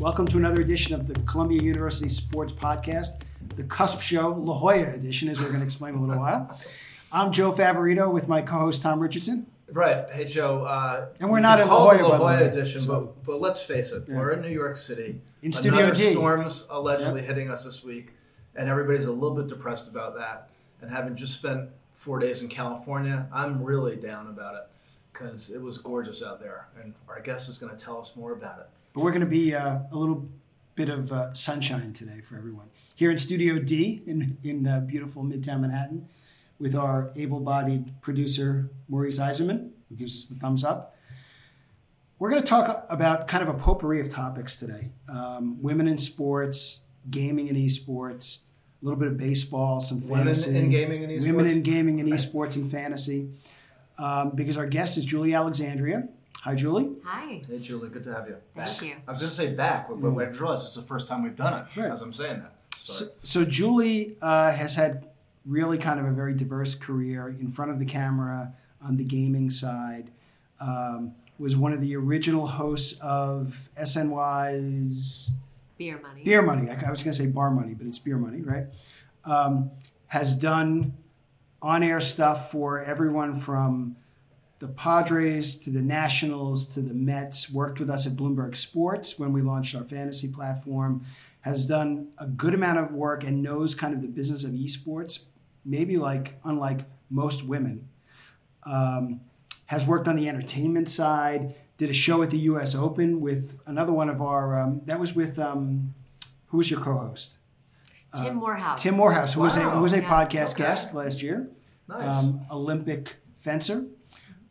Welcome to another edition of the Columbia University Sports Podcast, the Cusp Show, La Jolla edition, as we're going to explain in a little while. I'm Joe Favorito with my co-host Tom Richardson. Right. Hey, Joe. Uh, And we're not in La Jolla, La Jolla edition, so- but, but let's face it, we're in New York City. In Studio D. storm's allegedly hitting us this week, and everybody's a little bit depressed about that. And having just spent four days in California, I'm really down about it because it was gorgeous out there, and our guest is going to tell us more about it. But we're going to be uh, a little bit of uh, sunshine today for everyone. Here in Studio D in, in uh, beautiful Midtown Manhattan with our able bodied producer, Maurice Eiserman, who gives us the thumbs up. We're going to talk about kind of a potpourri of topics today um, women in sports, gaming and esports, a little bit of baseball, some fantasy. Women in gaming and esports. Women in gaming and esports and fantasy. Um, because our guest is Julie Alexandria. Hi, Julie. Hi. Hey, Julie, good to have you. Back. Thank you. I was going to say back, but, but I realized it's the first time we've done it Right. as I'm saying that. So, so Julie uh, has had really kind of a very diverse career in front of the camera on the gaming side. Um, was one of the original hosts of SNY's Beer money. Beer Money. I, I was going to say Bar Money, but it's Beer Money, right? Um, has done on-air stuff for everyone from the Padres to the Nationals to the Mets. Worked with us at Bloomberg Sports when we launched our fantasy platform. Has done a good amount of work and knows kind of the business of esports, maybe like unlike most women. Um, has worked on the entertainment side. Did a show at the U.S. Open with another one of our. Um, that was with um, who was your co-host? Tim Morehouse. Tim Morehouse, who was a who was a Wow. podcast Okay. guest last year, Nice. um, Olympic fencer.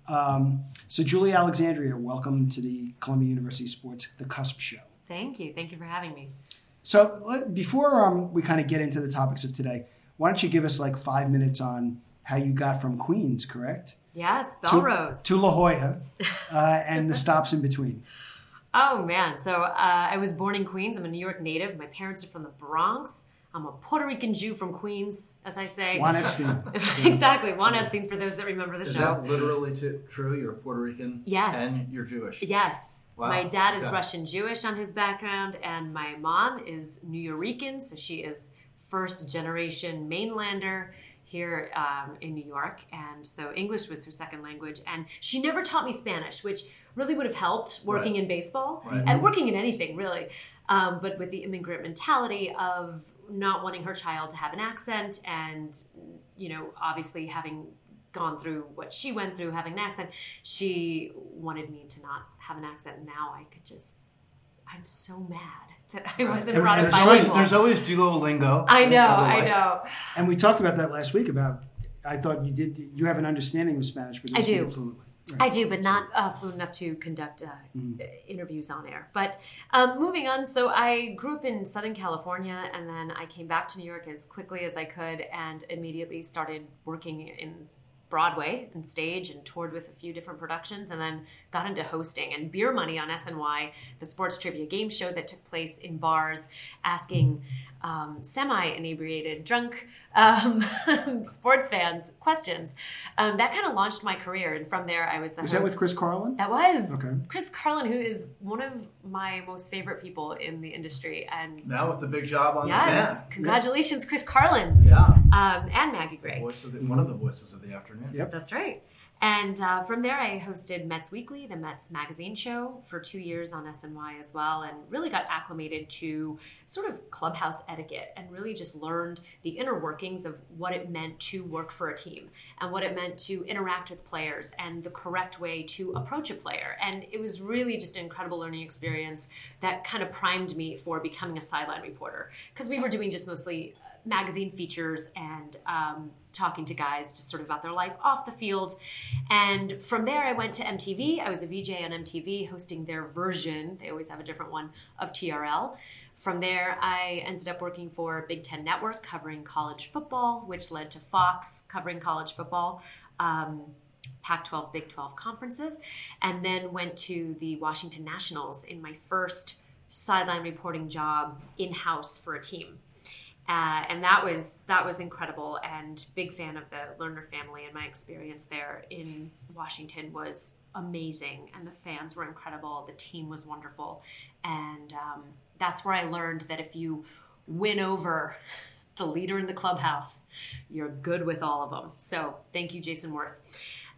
Um, so Julie Alexandria, welcome to the Columbia University Sports The Cusp Show. Thank you. Thank you for having me. So before um, we kind of get into the topics of today, why don't you give us like five minutes on how you got from Queens, correct? Yes, To- Bellerose. to La Jolla, uh, and the stops in between. oh man. So uh, I was born in Queens. I'm a New York native. My parents are from the Bronx. I'm a Puerto Rican Jew from Queens, as I say. Juan Epstein. exactly. Juan Epstein for those that remember the Is show. that literally t- true? You're Puerto Rican Yes. and you're Jewish. Yes. Wow. My dad is Okay. Russian Jewish on his background, and my mom is Nuyorican, so she is first generation mainlander here um, in New York. And so English was her second language. And she never taught me Spanish, which really would have helped working Right. in baseball Right. and working in anything, really. Um, but with the immigrant mentality of not wanting her child to have an accent and, you know, obviously having gone through what she went through having an accent she wanted me to not have an accent now i could just i'm so mad that i wasn't And- brought and up there's There's always, bilingual there's always Duolingo. i know i know And we talked about that last week about. I thought you did. You have an understanding of Spanish, but you I speak do. fluently. I do, but not uh, fluent enough to conduct uh, interviews on air. But um, moving on, so I grew up in Southern California, and then I came back to New York as quickly as I could, and immediately started working in Broadway and stage, and toured with a few different productions, and then got into hosting and Beer Money on SNY, the sports trivia game show that took place in bars, asking um, semi-inebriated, drunk um, sports fans questions. Um, that kind of launched my career, and from there, I was the Was host. that with Chris Carlin? That was Okay. Chris Carlin, who is one of my most favorite people in the industry, and Now with the big job on yes, the fan. congratulations, Chris Carlin, Yeah. um, and Maggie Gray. Voice of the, one of the voices of the afternoon. Yep. That's right. And uh, from there, I hosted Mets Weekly, the Mets magazine show, for two years on SNY as well, and really got acclimated to sort of clubhouse etiquette and really just learned the inner workings of what it meant to work for a team and what it meant to interact with players and the correct way to approach a player. And it was really just an incredible learning experience that kind of primed me for becoming a sideline reporter because we were doing just mostly magazine features and um, talking to guys just sort of about their life off the field. And from there, I went to MTV. I was a VJ on MTV, hosting their version, they always have a different one, of TRL. From there, I ended up working for Big Ten Network covering college football, which led to Fox covering college football. Um, Pac 12, Big 12 conferences, and then went to the Washington Nationals in my first sideline reporting job in house for a team. Uh, and that was that was incredible and big fan of the Lerner family and my experience there in Washington was amazing and the fans were incredible the team was wonderful and um, that's where I learned that if you win over the leader in the clubhouse you're good with all of them so thank you Jayson Werth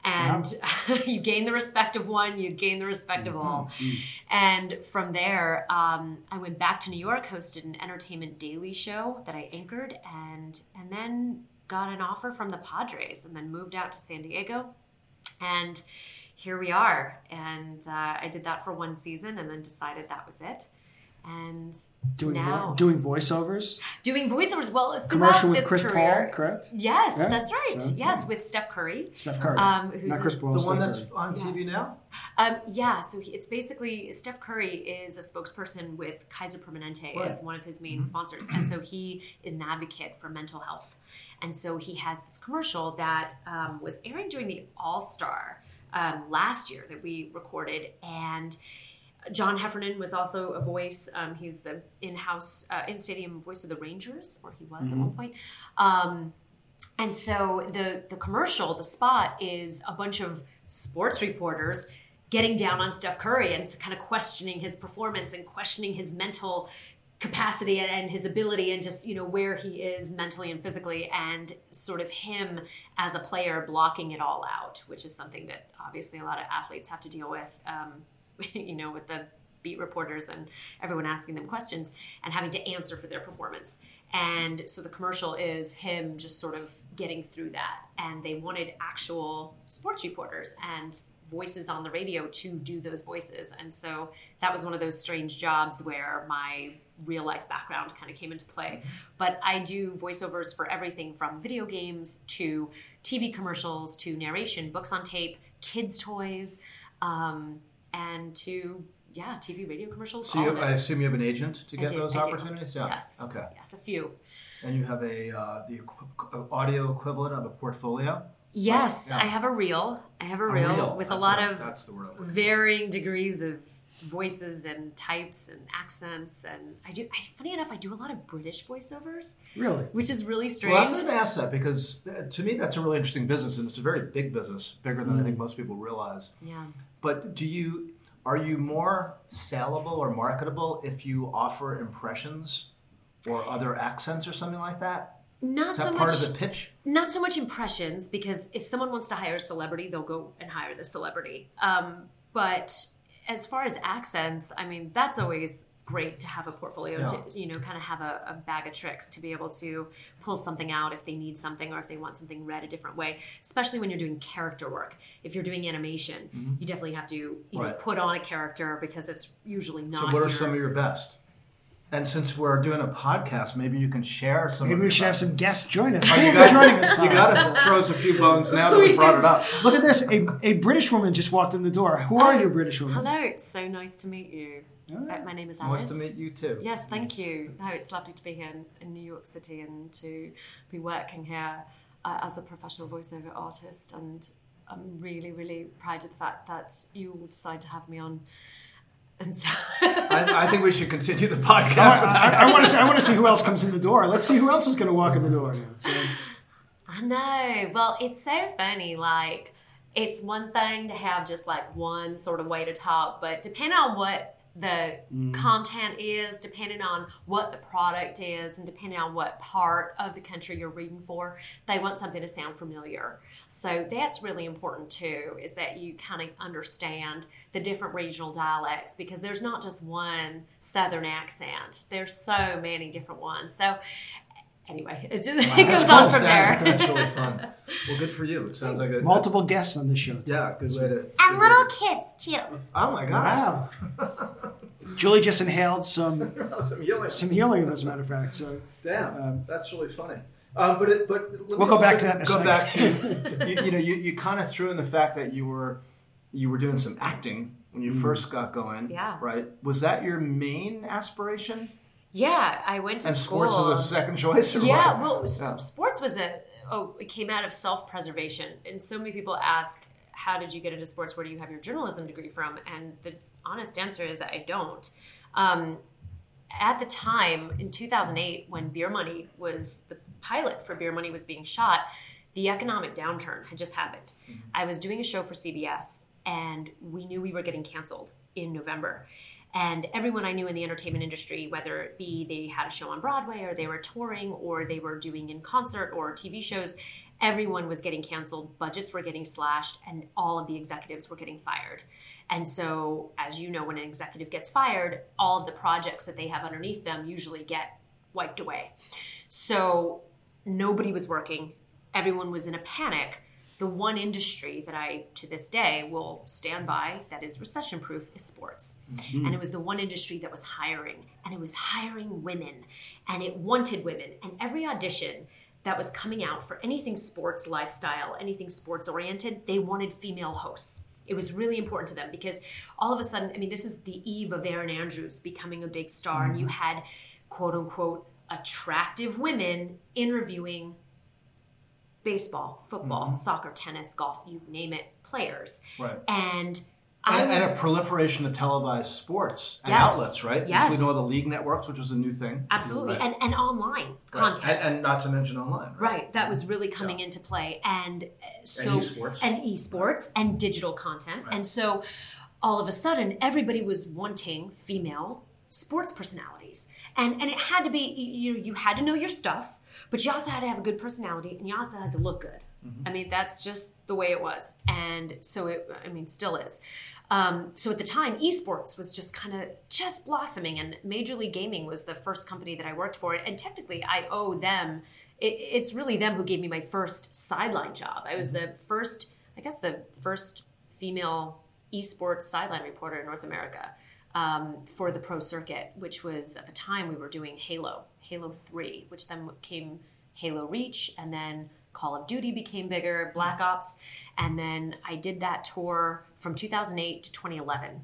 and you gain the respect of one you gain the respect of all. Mm-hmm. and from there um, i went back to new york hosted an entertainment daily show that i anchored and and then got an offer from the padres and then moved out to san diego. And here we are. And uh, i did that for one season and then decided that was it and Doing vo- now doing voiceovers, doing voiceovers well commercial with Chris career, Paul, correct? yes Yeah, that's right so, yes with steph curry Steph Curry, um, who's not Chris Paul. The Steph one that's Curry. on TV Yes. now? Um, yeah, so he, it's basically Steph Curry is a spokesperson with Kaiser Permanente Right. as one of his main sponsors, and so he is an advocate for mental health, and so he has this commercial that um, was airing during the All Star um, last year that we recorded, and John Heffernan was also a voice. Um, he's the in-house, uh, in-stadium voice of the Rangers, or he was at one point. Um, and so the the commercial, the spot is a bunch of sports reporters getting down on Steph Curry and kind of questioning his performance and questioning his mental capacity and, and his ability and just you know where he is mentally and physically and sort of him as a player blocking it all out which is something that obviously a lot of athletes have to deal with um, you know with the beat reporters and everyone asking them questions and having to answer for their performance. And so the commercial is him just sort of getting through that. And they wanted actual sports reporters and voices on the radio to do those voices. And so that was one of those strange jobs where my real life background kind of came into play. But i do voiceovers for everything from video games to tv commercials to narration books on tape kids toys um, and to yeah tv radio commercials So you. I assume you have an agent to get do, those I do. opportunities? Yeah. yes Okay. yes a few And you have a uh, the equ- audio equivalent of a portfolio? Yes, yeah. I have a reel. I have a A reel, reel, with a lot what- of that's the word I'm for. varying degrees of voices and types and accents. And I do. I, funny enough, I do a lot of British voiceovers, Really? which is really strange. Well, I was going to ask that because uh, to me that's a really interesting business, and it's a very big business, bigger than I Mm. think most people realize. yeah. But do you are you more sellable or marketable if you offer impressions or other accents or something like that? Not that so part much. of the pitch? not so much impressions because if someone wants to hire a celebrity they'll go and hire the celebrity um, but as far as accents i mean that's always great to have a portfolio Yeah. to you know kind of have a, a bag of tricks to be able to pull something out if they need something or if they want something read a different way especially when you're doing character work if you're doing animation you definitely have to you know, Mm-hmm. Put on a character because it's usually not So what are some of your best? And since we're doing a podcast, maybe you can share some. Maybe of we your should have some guests join us. Oh, you Who got, joining us. you got to throw us a few bones now that we brought it up. Look at this. A, a British woman just walked in the door. Who are you, British woman? hello it's so nice to meet you. Uh, my name is alice Nice to meet you too. Yes, thank you. No, it's lovely to be here in, in New York City and to be working here uh, as a professional voiceover artist. And I'm really, really proud of the fact that you all decide to have me on. And so, I, I think we should continue the podcast. with I. I want to see. I want to see who else comes in the door. Let's see who else is going to walk in the door. Now. So, I know. Well, it's so funny. Like, it's one thing to have just like one sort of way to talk, but depending on what the mm. content is, depending on what the product is, and depending on what part of the country you're reading for, they want something to sound familiar. So that's really important too, is that you kind of understand the different regional dialects because there's not just one Southern accent. There's so many different ones. So anyway, it just it That's goes on cool, from Stan. there. That's really fun. Well, good for you. It sounds like a multiple guests on this show. Tom. yeah, good way to. And little kids too. Oh my god! Wow. Julie just inhaled some Some healing. some helium, as a matter of fact. So Damn, Um, that's really funny. Um, but it, but let We'll go back to that in a go second. back to you, you know you, you kind of threw in the fact that you were you were doing some acting when you first got going. Yeah. Right. Was that your main aspiration? Yeah, I went to And school. sports was a second choice. Or yeah, what? well, Yeah. sports was a oh, it came out of self preservation, and so many people ask, "How did you get into sports? Where do you have your journalism degree from?" And the honest answer is, I don't. Um, at the time in 2008, when Beer Money was the pilot for Beer Money was being shot, the economic downturn had just happened. Mm-hmm. I was doing a show for CBS, and we knew we were getting canceled in November. And everyone I knew in the entertainment industry, whether it be they had a show on Broadway or they were touring or they were doing in concert or TV shows, everyone was getting canceled, budgets were getting slashed, and all of the executives were getting fired. And so, as you know, when an executive gets fired, all of the projects that they have underneath them usually get wiped away. So, nobody was working, everyone was in a panic the one industry that I, to this day, will stand by that is recession proof is sports. Mm-hmm. And it was the one industry that was hiring, and it was hiring women, and it wanted women. And every audition that was coming out for anything sports lifestyle, anything sports oriented, they wanted female hosts. It was really important to them because all of a sudden, I mean, this is the eve of Erin Andrews becoming a big star, mm-hmm. and you mm-hmm. had quote unquote attractive women interviewing baseball, football, mm-hmm. soccer, tennis, golf, you name it, players. Right. And and, was, and, a proliferation of televised sports and yes, outlets, right? Yes. Including all the league networks, which was a new thing. Absolutely. Right. And, and online right. content. And, and, not to mention online. Right. right. That was really coming yeah. into play. And so and esports. And esports and digital content. And so all of a sudden everybody was wanting female sports personalities. And and it had to be you know, you had to know your stuff but you also had to have a good personality and you also had to look good. Mm-hmm. I mean, that's just the way it was. And so it, I mean, still is. Um, so at the time, esports was just kind of just blossoming, and Major League Gaming was the first company that I worked for. And technically, I owe them. It, it's really them who gave me my first sideline job. I was mm-hmm. the first, I guess, the first female esports sideline reporter in North America um, for the pro circuit, which was at the time we were doing Halo Halo 3, which then came Halo Reach, and then Call of Duty became bigger, Black Ops, and then I did that tour from 2008 to 2011.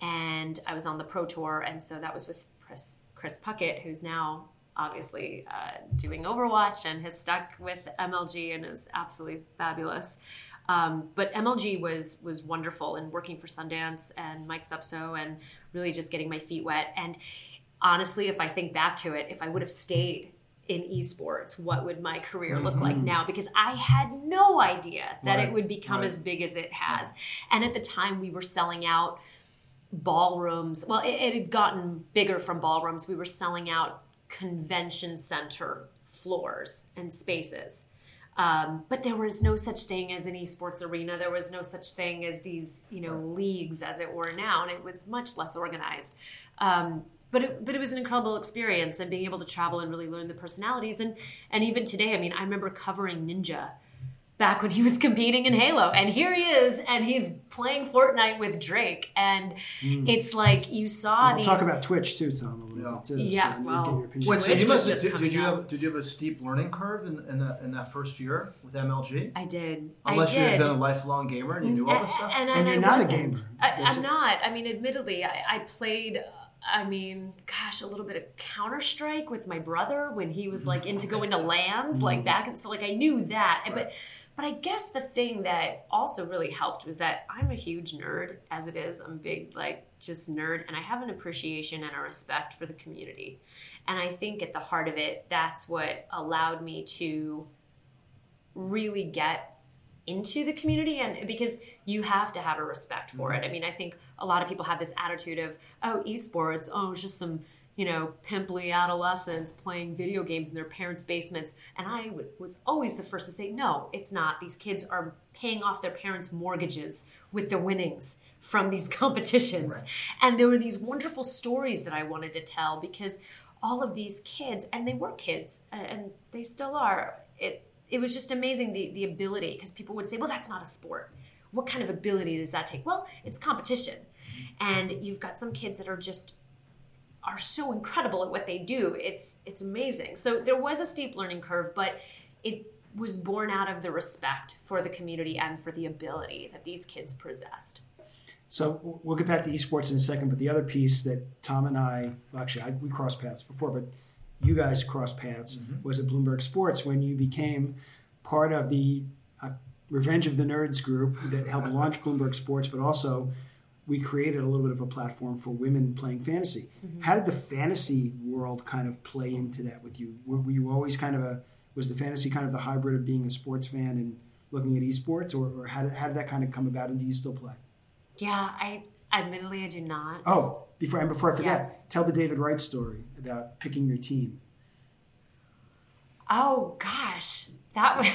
And I was on the Pro Tour, and so that was with Chris, Chris Puckett, who's now obviously uh, doing Overwatch and has stuck with MLG and is absolutely fabulous. Um, but MLG was was wonderful and working for Sundance and Mike Sepso and really just getting my feet wet. And honestly, if I think back to it, if I would have stayed in esports, what would my career look mm-hmm. like now? Because I had no idea that right. it would become right. as big as it has. And at the time, we were selling out ballrooms. Well, it, it had gotten bigger from ballrooms. We were selling out convention center floors and spaces. Um, but there was no such thing as an esports arena. There was no such thing as these, you know, leagues as it were now, and it was much less organized. Um, but it, but it was an incredible experience and being able to travel and really learn the personalities. And and even today i mean i remember covering ninja back when he was competing in halo and here he is and he's playing fortnite with drake. And mm. it's like you saw we'll these talk about twitch too tom a little yeah. bit too yeah so well, Wait, so you must, did, did you have did you have a steep learning curve in, in, that, in that first year with mlg i did. Unless I you had been a lifelong gamer and you knew all this stuff? and, and, and, and you're I not wasn't. a gamer. I, am not. I mean admittedly I, I played I mean, gosh, a little bit of Counter Strike with my brother when he was like into going to LANs, like mm-hmm. back. And so, like, I knew that, right. but. But I guess the thing that also really helped was that I'm a huge nerd as it is. I'm big, like, just nerd, and I have an appreciation and a respect for the community. And I think at the heart of it, that's what allowed me to really get into the community and because you have to have a respect for mm-hmm. it. I mean, I think a lot of people have this attitude of, oh, esports, oh, it's just some, you know, pimply adolescents playing video games in their parents' basements. And I w- was always the first to say, no, it's not. These kids are paying off their parents' mortgages with the winnings from these competitions. Right. And there were these wonderful stories that I wanted to tell because all of these kids, and they were kids, and they still are, it it was just amazing the, the ability because people would say, well, that's not a sport. What kind of ability does that take? Well, it's competition. And you've got some kids that are just are so incredible at what they do. It's it's amazing. So there was a steep learning curve, but it was born out of the respect for the community and for the ability that these kids possessed. So we'll get back to esports in a second, but the other piece that Tom and I, well, actually, I, we crossed paths before, but you guys crossed paths mm-hmm. was at Bloomberg Sports when you became part of the uh, Revenge of the Nerds group that helped launch Bloomberg Sports, but also we created a little bit of a platform for women playing fantasy. How did the fantasy world kind of play into that with you? Were, were you always kind of a was the fantasy kind of the hybrid of being a sports fan and looking at esports, or, or how, did, how did that kind of come about? And do you still play? Yeah, I admittedly I do not. Oh, before and before I forget, Yes. tell the David Wright story about picking your team. Oh gosh, that was.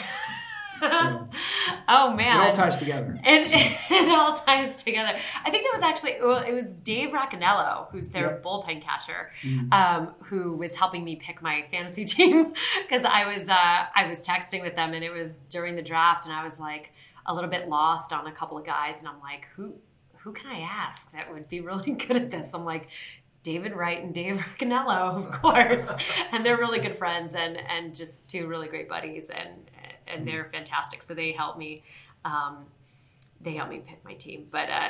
So oh it man, all ties together. And it all ties together. I think that was actually well, it was Dave Racaniello, who's their Yep. bullpen catcher, Mm-hmm. um, who was helping me pick my fantasy team because I was uh, I was texting with them and it was during the draft and I was like a little bit lost on a couple of guys and I'm like who who can I ask that would be really good at this? I'm like. David Wright and Dave Racaniello, of course, and they're really good friends and and just two really great buddies, and and they're fantastic. So they helped me um, they helped me pick my team. But uh,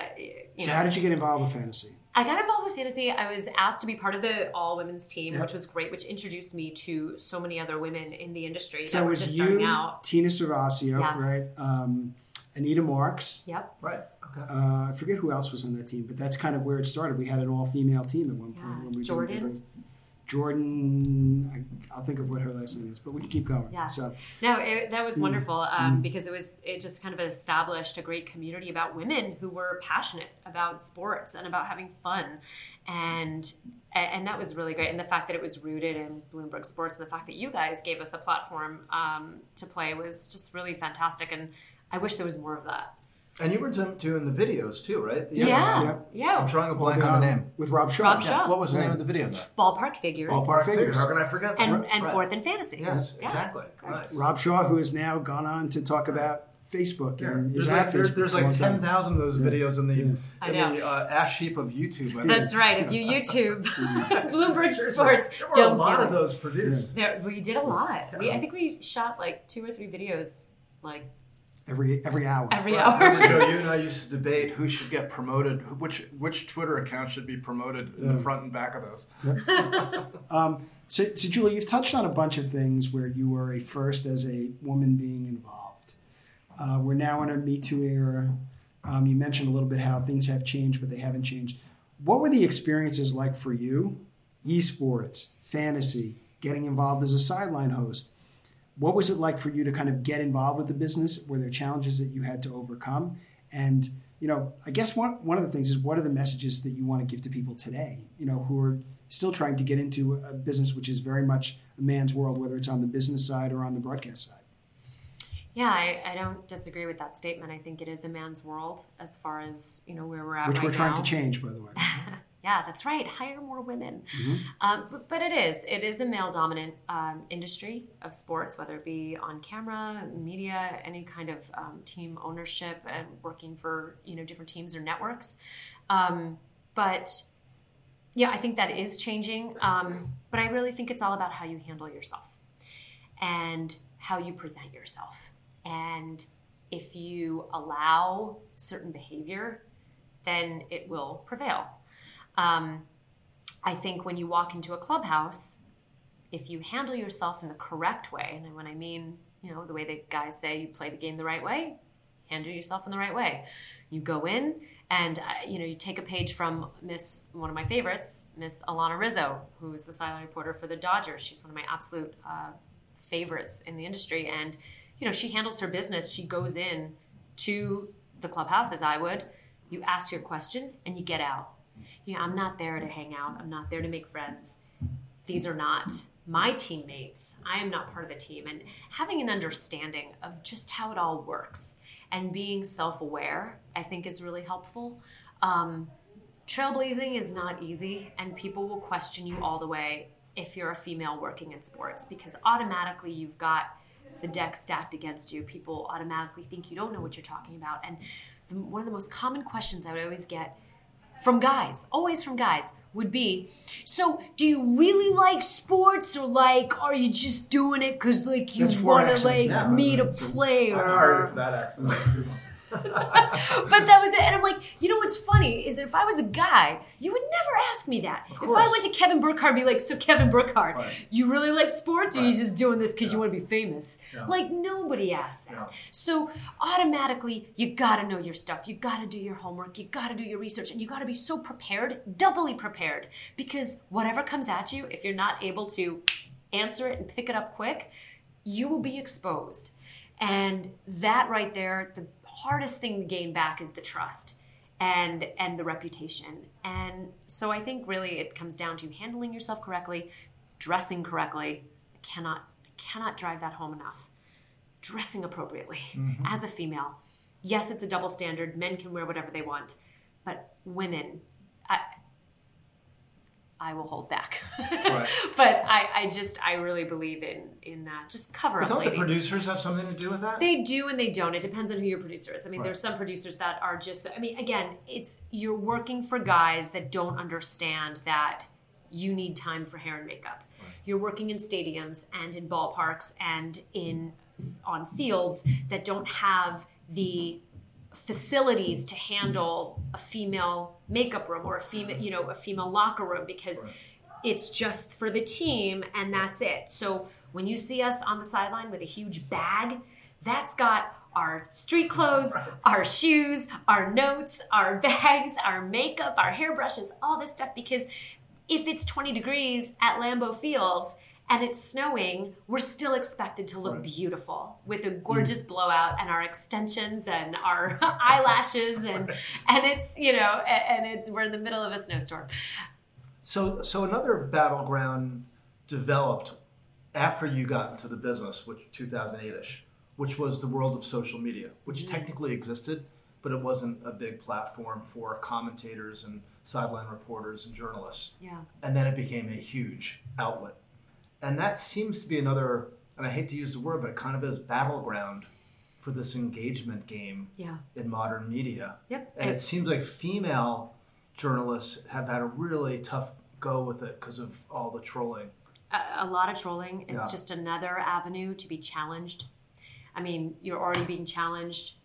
So know, how did you get involved with fantasy? I got involved with fantasy. I was asked to be part of the all women's team, Yep. which was great, which introduced me to so many other women in the industry So that it were was just you, starting out. Tina Cervasio, Yes. right? Um, Anita Marks. Yep. Right. Uh, I forget who else was on that team, but that's kind of where it started. We had an all-female team at one point. Yeah. When we Jordan. Jordan. I, I'll think of what her last name is, but we can keep going. Yeah. So No, it, that Mm. was wonderful um, because it was it just kind of established a great community about women who were passionate about sports and about having fun, and and that was really great. And the fact that it was rooted in Bloomberg Sports and the fact that you guys gave us a platform um, to play was just really fantastic. And I wish there was more of that. And you were do- doing the videos too, right? The- Yeah, yeah. yeah. I'm drawing a blank on the um, name. with Rob Shaw. Rob Shaw. What was the name of the video? Though? Ballpark figures Ballpark figures. How can I forget? that? and and Right. fourth in fantasy. Yes, Yeah. exactly. Right. Rob Shaw, who has now gone on to talk about Facebook Yeah. and is There's like, there's, Facebook there's like ten thousand of those Yeah. videos in the Yeah. I in know. the uh, ash heap of YouTube. I think. That's right. If you YouTube Bloomberg Seriously, Sports, there were don't a lot do of it. those produced. There, we did a lot. We, I think we shot like two or three videos, like every every hour. every Well, hour. Joe, you and I used to debate who should get promoted, which which Twitter account should be promoted in the front and back of those. Um, so, so, Julie, you've touched on a bunch of things where you were a first as a woman being involved. Uh, we're now in a Me Too era. Um, you mentioned a little bit how things have changed, but they haven't changed. What were the experiences like for you? Esports, fantasy, getting involved as a sideline host. What was it like for you to kind of get involved with the business? Were there challenges that you had to overcome? And you know, I guess one one of the things is what are the messages that you want to give to people today? You know, who are still trying to get into a business which is very much a man's world, whether it's on the business side or on the broadcast side. Yeah, I, I don't disagree with that statement. I think it is a man's world as far as you know where we're at Which right we're trying now. to change, by the way. Yeah, that's right. Hire more women. Mm-hmm. Um, but, but it is. It is a male dominant um, industry of sports, whether it be on camera, media, any kind of um, team ownership and working for you know different teams or networks. Um, but yeah, I think that is changing. Um, but I really think it's all about how you handle yourself and how you present yourself. And if you allow certain behavior, then it will prevail. Um, I think when you walk into a clubhouse, if you handle yourself in the correct way, and when I mean, you know, the way the guys say you play the game the right way, handle yourself in the right way. You go in and, uh, you know, you take a page from Miss, one of my favorites, Miss Alanna Rizzo, who is the sideline reporter for the Dodgers. She's one of my absolute uh, favorites in the industry. And, you know, she handles her business. She goes in to the clubhouse, as I would. You ask your questions and you get out. You know, I'm not there to hang out. I'm not there to make friends. These are not my teammates. I am not part of the team. And having an understanding of just how it all works and being self aware, I think, is really helpful. Um, trailblazing is not easy, and people will question you all the way if you're a female working in sports because automatically you've got the deck stacked against you. People automatically think you don't know what you're talking about. And the, one of the most common questions I would always get from guys, always from guys, would be so do you really like sports or like are you just doing it because like you want to like now, me to by the way. play I don't argue or for that accent. But that was it. And I'm like, you know what's funny is that if I was a guy, you would never ask me that. If I went to Kevin Burkhardt and be like, so Kevin Burkhardt, Right. you really like sports or you just doing this because you want to be famous? Yeah. Like nobody asks that. Yeah. So automatically you gotta know your stuff. You gotta do your homework. You gotta do your research and you gotta be so prepared, doubly prepared. Because whatever comes at you, if you're not able to answer it and pick it up quick, you will be exposed. And that right there, the hardest thing to gain back is the trust and and the reputation. And so I think really it comes down to handling yourself correctly, dressing correctly. I cannot I cannot drive that home enough. Dressing appropriately mm-hmm. as a female. Yes, it's a double standard. Men can wear whatever they want, but women I I will hold back. Right. but I, I just I really believe in in that. Just cover But up, don't ladies. the producers have something to do with that? They do and they don't. It depends on who your producer is. I mean, Right. there's some producers that are just. I mean, again, it's you're working for guys that don't understand that you need time for hair and makeup. You're working in stadiums and in ballparks and in on fields that don't have the facilities to handle a female makeup room or a female, you know, a female locker room because Right. it's just for the team and that's it. So when you see us on the sideline with a huge bag, that's got our street clothes, our shoes, our notes, our bags, our makeup, our hairbrushes, all this stuff because if it's 20 degrees at Lambeau Field and it's snowing, we're still expected to look Right. beautiful with a gorgeous blowout and our extensions and our eyelashes and and it's you know and it's we're in the middle of a snowstorm. So, so another battleground developed after you got into the business, which 2008ish, which was the world of social media, which Mm-hmm. technically existed, but it wasn't a big platform for commentators and sideline reporters and journalists. Yeah. And then it became a huge outlet, and that seems to be another. And I hate to use the word, but kind of as battleground for this engagement game Yeah. in modern media. Yep. And it seems like female journalists have had a really tough go with it because of all the trolling. a, a lot of trolling. It's Yeah. just another avenue to be challenged. I mean, you're already being challenged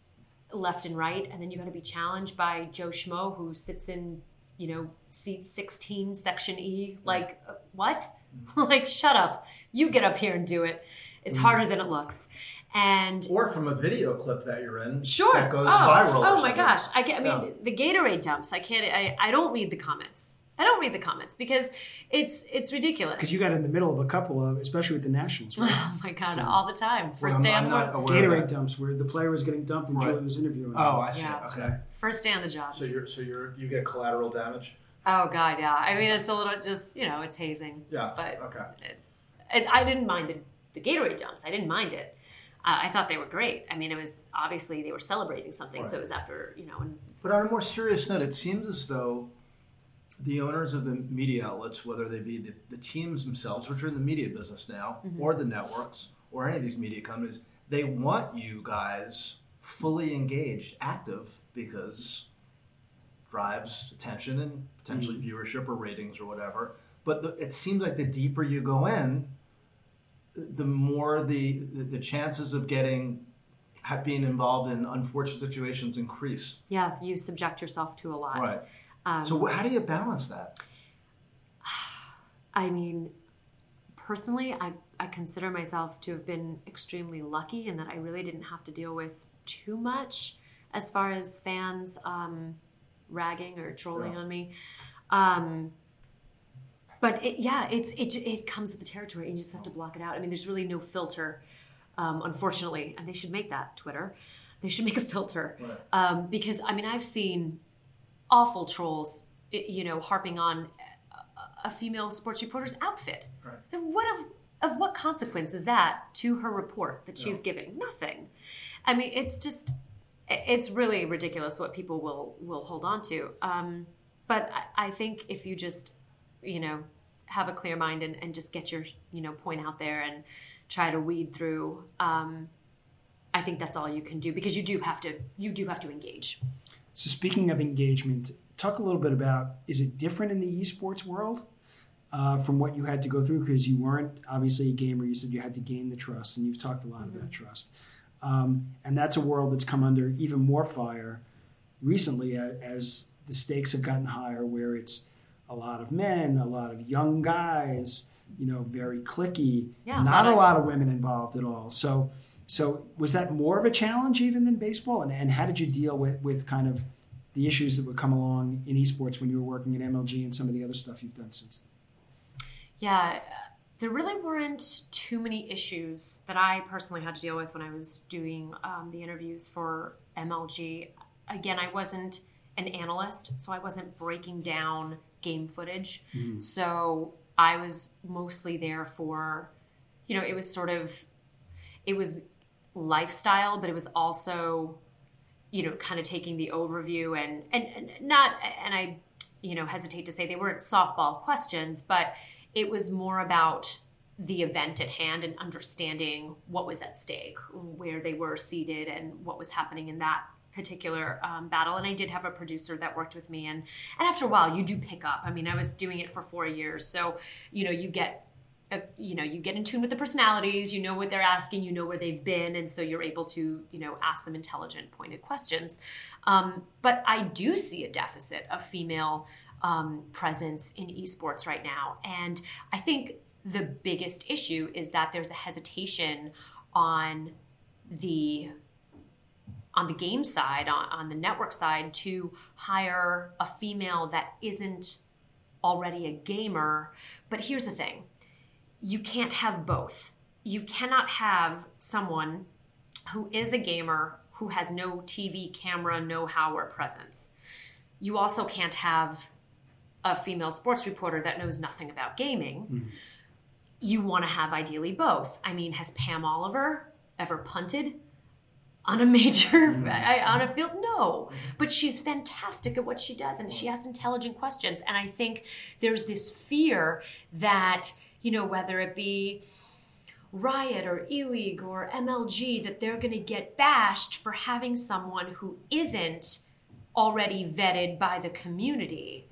left and right, and then you got to be challenged by Joe Schmo who sits in, you know, seat 16, section E. Like, uh, what? like, shut up. You get up here and do it. It's mm. harder than it looks. And Or from a video clip that you're in Sure. that goes oh, viral. Oh my something. gosh! I, get, I mean, Yeah. the Gatorade dumps. I can't. I, I don't read the comments. I don't read the comments because it's it's ridiculous. Because you got in the middle of a couple of, especially with the Nationals, right? oh my god, all the time. Well, First I'm, day on I'm the not aware of Gatorade dumps where the player was getting dumped and Right. Julie was interviewing. Oh, him. I see. Yeah. Okay. first day on the job. So you're so you're you get collateral damage. Oh god, yeah. I mean, it's a little just you know, it's hazing. Yeah. But okay. it's, it, I didn't mind the, the Gatorade jumps. I didn't mind it. Uh, I thought they were great. I mean, it was obviously they were celebrating something, so it was after you know. And But on a more serious note, it seems as though the owners of the media outlets, whether they be the, the teams themselves, which are in the media business now, or the networks, or any of these media companies, they want you guys fully engaged, active, because drives attention and potentially viewership or ratings or whatever. But the, it seems like the deeper you go in, the more the the, chances of getting being involved in unfortunate situations increase. yeah, you subject yourself to a lot. Right. Um, So how do you balance that? I mean, personally, I I consider myself to have been extremely lucky in that I really didn't have to deal with too much as far as fans um, ragging or trolling Yeah. on me. Um, but it, yeah, it's it it comes with the territory, and you just have to block it out. I mean, there's really no filter, um, unfortunately, and they should make that Twitter. They should make a filter Right. um, because I mean, I've seen awful trolls, you know, harping on a, female sports reporter's outfit. Right. And what of of what consequence is that to her report that she's giving? Nothing. I mean, it's just it's really ridiculous what people will will hold on to. Um, but I, I think if you just you know have a clear mind and, and just get your you know point out there and try to weed through um, i think that's all you can do because you do have to you do have to engage So speaking of engagement, talk a little bit about is it different in the esports world uh, from what you had to go through because you weren't obviously a gamer. You said you had to gain the trust, and you've talked a lot about trust. Um, and that's a world that's come under even more fire recently as, as the stakes have gotten higher, where it's a lot of men, a lot of young guys, you know, very clicky, Yeah, not a lot of- women involved at all. So, so was that more of a challenge even than baseball? And, and how did you deal with, with kind of the issues that would come along in esports when you were working at MLG and some of the other stuff you've done since then? Yeah, uh, there really weren't too many issues that I personally had to deal with when I was doing um, the interviews for MLG. Again, I wasn't an analyst, so I wasn't breaking down game footage. So I was mostly there for, you know, it was sort of, it was lifestyle, but it was also you know, kind of taking the overview and, and and not and I, you know, hesitate to say they weren't softball questions, but it was more about the event at hand and understanding what was at stake, where they were seated, and what was happening in that particular um, battle. And I did have a producer that worked with me, and and after a while, you do pick up. I mean, I was doing it for four years, so you know, you get uh, you know you get in tune with the personalities you know what they're asking you know where they've been and so you're able to you know ask them intelligent pointed questions um, but i do see a deficit of female um, presence in esports right now and i think the biggest issue is that there's a hesitation on the on the game side on, on the network side to hire a female that isn't already a gamer but here's the thing you can't have both. You cannot have someone who is a gamer who has no TV camera know how or presence. You also can't have a female sports reporter that knows nothing about gaming. Mm-hmm. You want to have ideally both. I mean, has Pam Oliver ever punted on a major mm-hmm. I- on a field? No, but she's fantastic at what she does, and she asks intelligent questions. And I think there's this fear that you know whether it be Riot or E League or MLG that they're going to get bashed for having someone who isn't already vetted by the community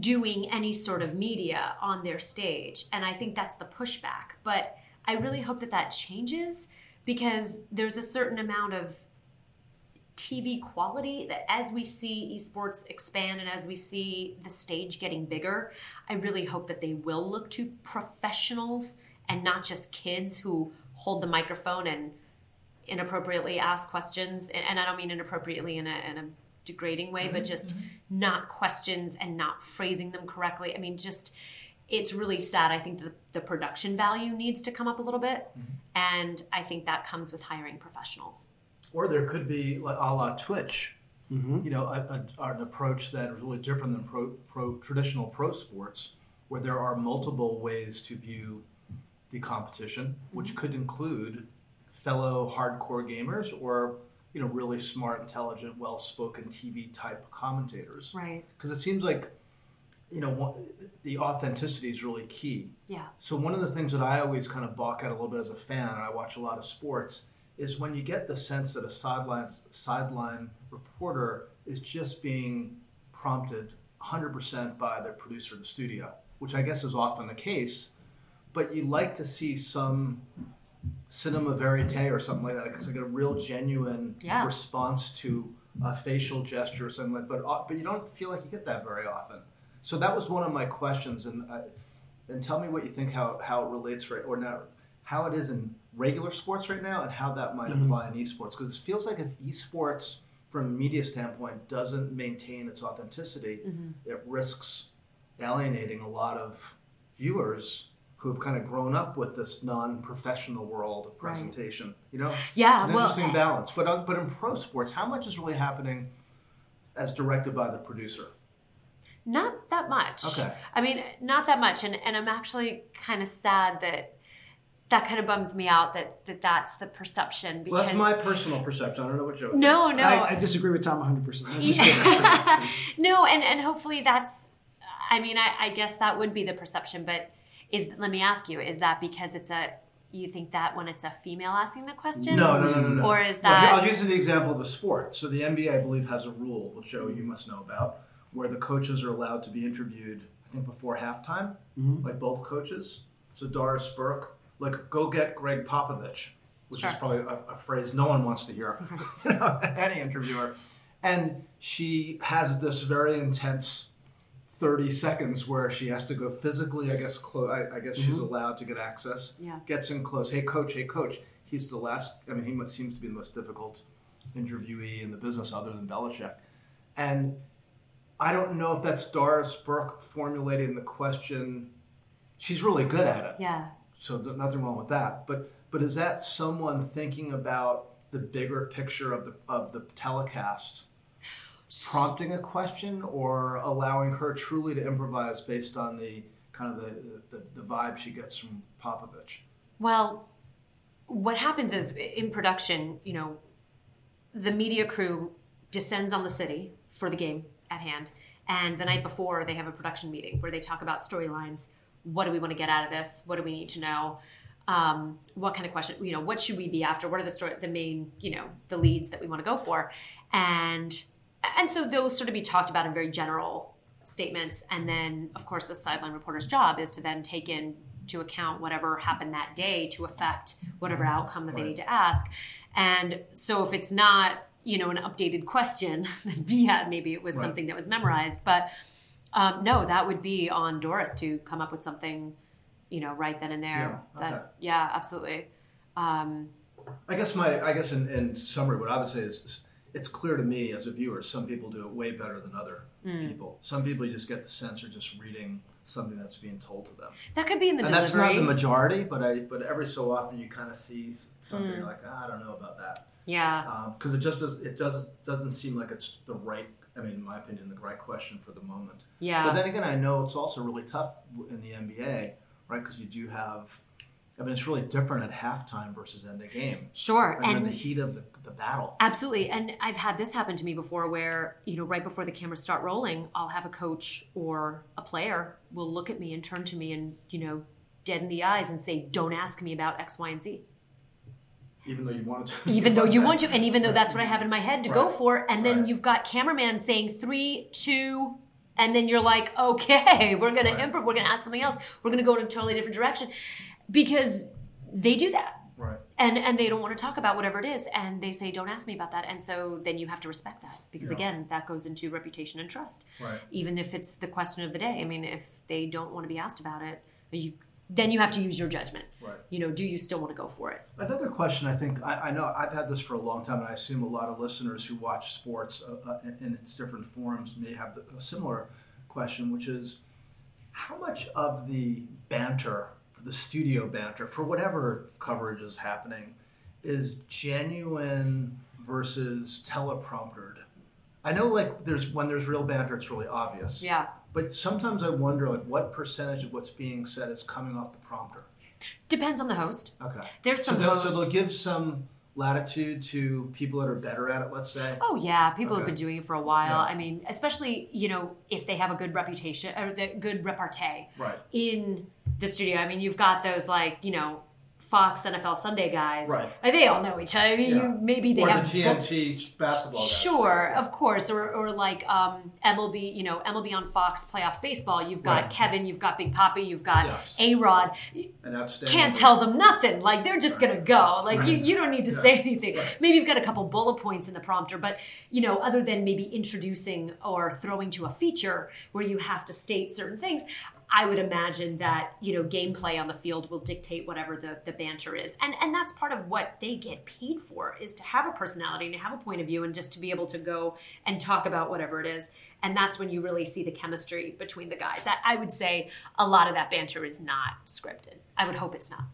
doing any sort of media on their stage. And I think that's the pushback. But I really hope that that changes because there's a certain amount of TV quality that as we see esports expand and as we see the stage getting bigger, I really hope that they will look to professionals and not just kids who hold the microphone and inappropriately ask questions. And, and I don't mean inappropriately in a, in a degrading way, but mm-hmm, just mm-hmm. not questions and not phrasing them correctly. I mean, just it's really sad. I think the, the production value needs to come up a little bit. Mm-hmm. And I think that comes with hiring professionals. Or there could be, like a la Twitch, you know, a, a, an approach that is really different than pro, pro traditional pro sports, where there are multiple ways to view the competition, which could include fellow hardcore gamers or you know really smart, intelligent, well-spoken TV type commentators. Right. Because it seems like you know one, the authenticity is really key. Yeah. So one of the things that I always kind of balk at a little bit as a fan, and I watch a lot of sports, is when you get the sense that a sideline sideline reporter is just being prompted 100% by the producer in the studio, which I guess is often the case. But you like to see some cinema verite or something like that. Like it's like a real genuine Yeah. response to a facial gesture or something like. But uh, but you don't feel like you get that very often. So that was one of my questions, and uh, and tell me what you think how how it relates right or not how it is in regular sports right now, and how that might apply in esports. Because it feels like if esports, from a media standpoint, doesn't maintain its authenticity, it risks alienating a lot of viewers who have kind of grown up with this non-professional world of presentation. You know, Yeah, it's an well, interesting balance. But uh, but in pro sports, how much is really happening as directed by the producer? Not that much. Okay. I mean, not that much, and and I'm actually kind of sad that that kind of bums me out that that that's the perception because Well, that's my personal perception. I don't know what Joe. no, thinks. no, I, I disagree with Tom 100%. I'm just kidding. No, and and hopefully that's. I mean, I, I guess that would be the perception, but is let me ask you: Is that because it's a you think that when it's a female asking the questions? No, no, no, no, no. Or is Well, that- I'll use the example of a sport. So the NBA, I believe, has a rule, which Joe you must know about, where the coaches are allowed to be interviewed. I think before halftime, Mhm. like both coaches. So Doris Burke, like go get Gregg Popovich, which Sure. is probably a, a phrase no one wants to hear, you know, any interviewer. And she has this very intense 30 seconds where she has to go physically, I guess, clo- I, I guess she's mm-hmm. allowed to get access. Yeah. Gets in close. Hey, coach, hey, coach. He's the last, I mean, he seems to be the most difficult interviewee in the business other than Belichick. And I don't know if that's Doris Burke formulating the question. She's really good at it Yeah. so nothing wrong with that. But but is that someone thinking about the bigger picture of the of the telecast, prompting a question or allowing her truly to improvise based on the kind of the the, the vibe she gets from Popovich? Well, what happens is in production, you know, the media crew descends on the city for the game at hand. And the night before, they have a production meeting where they talk about storylines. What do we want to get out of this? What do we need to know? Um, what kind of question? You know, what should we be after? What are the story, the main, you know, the leads that we want to go for? And and so those sort of be talked about in very general statements. And then, of course, the sideline reporter's job is to then take into account whatever happened that day to affect whatever outcome that they need to ask. And so if it's not, you know, an updated question then had, maybe it was Right. something that was memorized. But um, no, that would be on Doris to come up with something, you know, right then and there. Yeah, That okay. yeah, absolutely. Um, I guess my I guess in, in summary, what I would say is it's clear to me as a viewer, some people do it way better than other people. Some people you just get the sense are just reading something that's being told to them. that could be in the and that's not the majority, but I but every so often you kind of see something Mm. you're like ah, I don't know about that yeah. because it just does, it does doesn't seem like it's the right I mean in my opinion the right question for the moment. Yeah. But then again, I know it's also really tough in the NBA, right? Because you do have I mean it's really different at halftime versus end of game. sure. Right? You're in And the heat of the, the battle. Absolutely. And I've had this happen to me before where, you know, right before the cameras start rolling, I'll have a coach or a player will look at me and turn to me and, you know, dead in the eyes and say, don't ask me about X, Y, and Z. Even though you wanted to. Even though you want to, and even though that's what I have in my head to go for. And then Right. you've got cameraman saying three, two, and then you're like, okay, we're going Right. to improv, we're going to ask something else, we're going to go in a totally different direction. Because they do that. Right. and and they don't want to talk about whatever it is and they say don't ask me about that and so then you have to respect that because Yeah. again that goes into reputation and trust Right. even if it's the question of the day i mean if they don't want to be asked about it you then you have to use your judgment Right. you know do you still want to go for it Another question I think I, I know I've had this for a long time, and I assume a lot of listeners who watch sports uh, uh, in, in its different forms may have the, a similar question, which is how much of the banter, the studio banter, for whatever coverage is happening, is genuine versus telepromptered? I know, like, there's when there's real banter, it's really obvious. yeah But sometimes I wonder, like, what percentage of what's being said is coming off the prompter? depends on the host Okay. there's So some they'll, hosts so they'll give some latitude to people that are better at it, let's say. Oh yeah, people have been doing it for a while. Yeah. I mean, especially you know if they have a good reputation or the good repartee Right. in the studio. I mean, you've got those like you know Fox NFL Sunday guys. Right. They all know each other. I mean, Yeah. you, maybe they or have the TNT basketball guys. Sure, of course, or, or like um, MLB, you know, MLB on Fox playoff baseball. You've got Right. Kevin, you've got Big Papi, you've got Yes. A Rod. Can't tell them nothing. Like they're just gonna go. Like you, Right. you don't need to Yeah. say anything. Right. Maybe you've got a couple bullet points in the prompter, but you know, other than maybe introducing or throwing to a feature where you have to state certain things. I would imagine that you know gameplay on the field will dictate whatever the, the banter is, and and that's part of what they get paid for is to have a personality and to have a point of view and just to be able to go and talk about whatever it is, and that's when you really see the chemistry between the guys. I, I would say a lot of that banter is not scripted. I would hope it's not.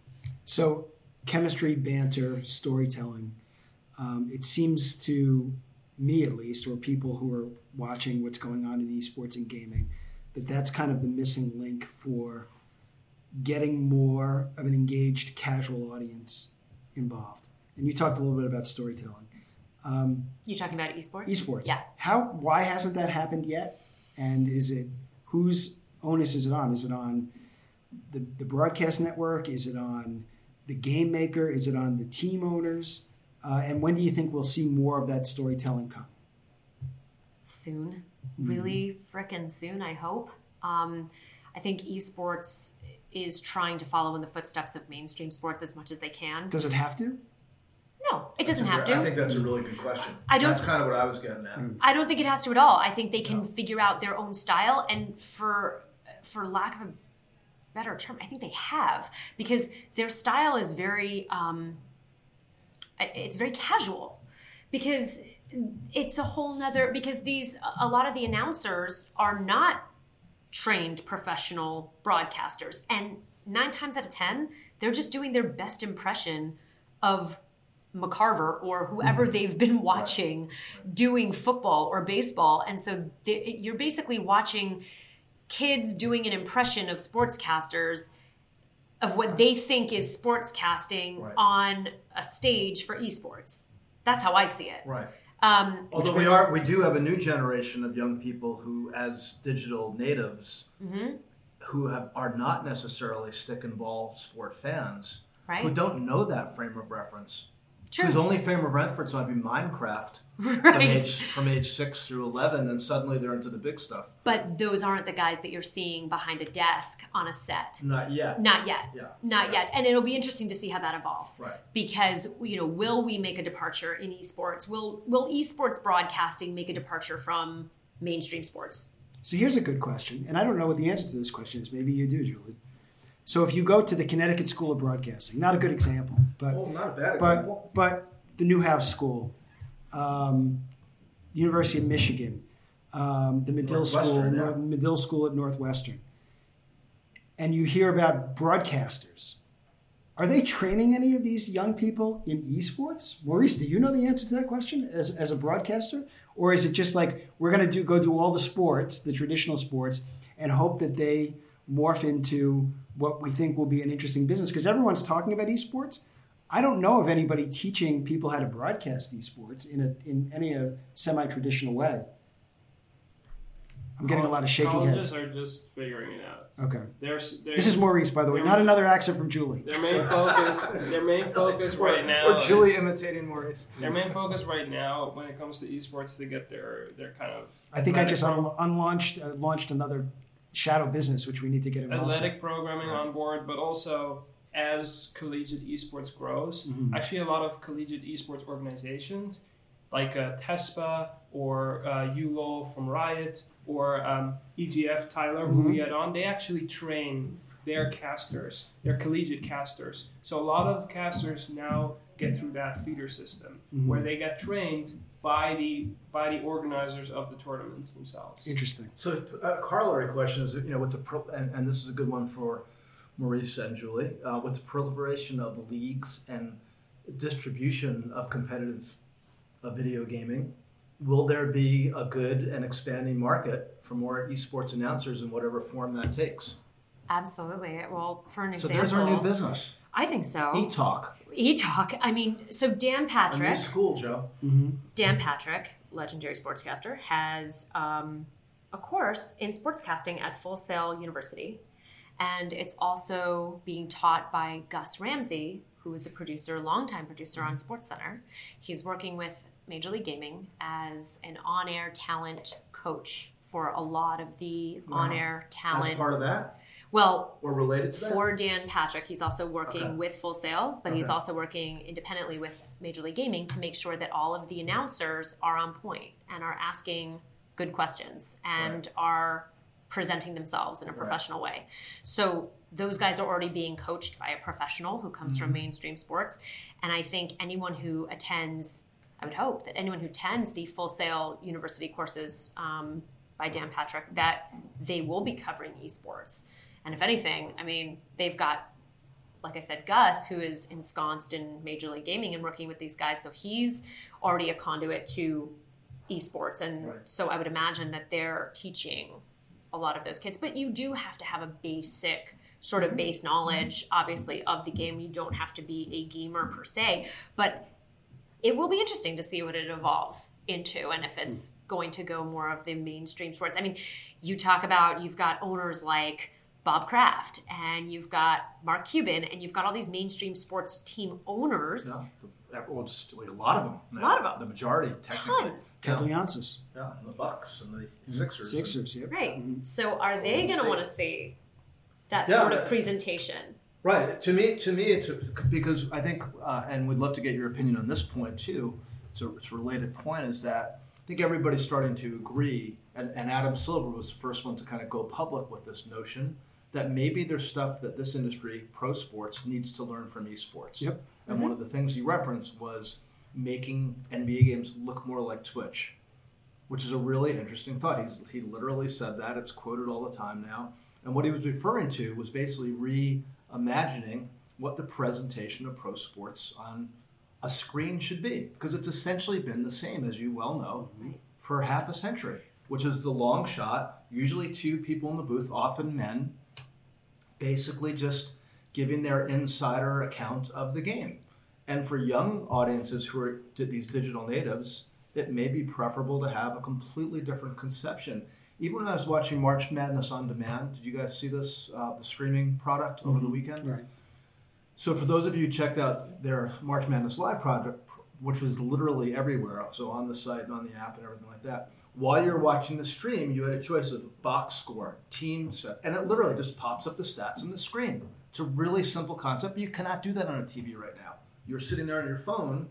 So, chemistry, banter, storytelling. Um, it seems to me, at least, or people who are watching what's going on in esports and gaming, that that's kind of the missing link for getting more of an engaged casual audience involved. And you talked a little bit about storytelling. Um, You talking about esports? esports. Yeah. How? Why hasn't that happened yet? And is it whose onus is it on? Is it on the, the broadcast network? Is it on the game maker? Is it on the team owners? Uh, and when do you think we'll see more of that storytelling come? soon, really frickin' soon. I hope. Um, I think esports is trying to follow in the footsteps of mainstream sports as much as they can. Does it have to? No, it doesn't have to. I think that's a really good question. I don't- That's kind of what I was getting at. I don't think it has to at all. I think they can figure out their own style, and for for lack of a better term, I think they have because their style is very um, it's very casual because it's a whole nother because these a lot of the announcers are not trained professional broadcasters and nine times out of ten they're just doing their best impression of McCarver or whoever mm-hmm. they've been watching doing football or baseball. And so they, you're basically watching kids doing an impression of sportscasters of what they think is sportscasting Right. on a stage for esports. That's how I see it. Right. Um, Although we are, we do have a new generation of young people who, as digital natives, Mm-hmm. who have are not necessarily stick and ball sport fans, Right. who don't know that frame of reference. True. Whose only frame of reference might be Minecraft from, age, from age six through eleven, and suddenly they're into the big stuff. but those aren't the guys that you're seeing behind a desk on a set. Not yet. Not yet. Yeah. Not yet. And it'll be interesting to see how that evolves. Right. Because, you know, will we make a departure in esports? Will will esports broadcasting make a departure from mainstream sports? So here's a good question, and I don't know what the answer to this question is. Maybe you do, Julie. So if you go to the Connecticut School of Broadcasting, not a good example, but Oh, not a bad example. but but the Newhouse School, um, University of Michigan, um, the Medill School, yeah. Medill School at Northwestern, and you hear about broadcasters. Are they training any of these young people in esports? Maurice, do you know the answer to that question as, as a broadcaster? Or is it just like we're going to do go do all the sports, the traditional sports, and hope that they morph into what we think will be an interesting business? Because everyone's talking about esports. I don't know of anybody teaching people how to broadcast esports in a in any uh, semi-traditional way. I'm getting a lot of shaking Colleges heads. are just figuring it out. Okay. They're, they're, This is Maurice, by the way, not another accent from Julie. their main focus. Their main focus right now. Or Julie is- imitating Maurice. their main focus right now, when it comes to esports, to get their their kind of I think I just un- unlaunched uh, launched another shadow business, which we need to get involved. in. athletic programming on board, but also as collegiate esports grows, Mhm. actually a lot of collegiate esports organizations like uh, TESPA or uh, ULOL from Riot or um, EGF Tyler, who we had on, they actually train their casters, their collegiate casters. So a lot of casters now get through that feeder system Mhm. where they get trained by the by the organizers of the tournaments themselves. Interesting. So, uh, corollary question is, you know, with the pro- and, and this is a good one for Maurice and Julie, uh, with the proliferation of leagues and distribution of competitive uh, video gaming, will there be a good and expanding market for more esports announcers in whatever form that takes? Absolutely. Well, for an example, So there's our new business, I think so. E-talk, E-talk. I mean, so Dan a new Patrick, school, Joe. Dan Patrick, legendary sportscaster, has um, a course in sportscasting at Full Sail University. And it's also being taught by Gus Ramsey, who is a producer, longtime producer on SportsCenter. He's working with Major League Gaming as an on air talent coach for a lot of the Wow. on air As talent. part of that, well, or related to that. for Dan Patrick, he's also working Okay. with Full Sail, but he's also working independently with Major League Gaming to make sure that all of the announcers are on point and are asking good questions and are presenting themselves in a Right. professional way. So those guys are already being coached by a professional who comes Mm-hmm. from mainstream sports, and I think anyone who attends, I would hope that anyone who attends the Full Sail University courses um, by Dan Patrick that they will be covering esports. And if anything, I mean, they've got, like I said, Gus, who is ensconced in Major League Gaming and working with these guys. So he's already a conduit to esports. And Right. so I would imagine that they're teaching a lot of those kids. But you do have to have a basic sort of mm-hmm. base knowledge, obviously, of the game. You don't have to be a gamer per se. But it will be interesting to see what it evolves into and if it's mm. going to go more of the mainstream sports. I mean, you talk about you've got owners like Bob Kraft and you've got Mark Cuban and you've got all these mainstream sports team owners. Yeah, the, well, just like a lot of them. A lot of them. The majority, technically. Tons. Ted Leonsis, Yeah, and the Bucks and the Sixers. Sixers, yep. Right. So are they going to want to see that Yeah. sort of presentation Right. To me, to me, it's because I think, uh, and we'd love to get your opinion on this point too. It's a, it's a related point. Is that I think everybody's starting to agree, and, and Adam Silver was the first one to kind of go public with this notion that maybe there's stuff that this industry, pro sports, needs to learn from esports. Yep. And mm-hmm. one of the things he referenced was making NBA games look more like Twitch, which is a really interesting thought. He's, he literally said that. It's quoted all the time now. And what he was referring to was basically reimagining what the presentation of pro sports on a screen should be, because it's essentially been the same, as you well know, for half a century, which is the long shot, usually two people in the booth, often men, basically just giving their insider account of the game. And for young audiences who are these digital natives, it may be preferable to have a completely different conception. Even when I was watching March Madness on demand, did you guys see this, uh, the streaming product over the weekend? Right. So for those of you who checked out their March Madness Live product, which was literally everywhere, so on the site and on the app and everything like that, while you're watching the stream, you had a choice of box score, team set, and it literally just pops up the stats on the screen. It's a really simple concept. You cannot do that on a TV right now. You're sitting there on your phone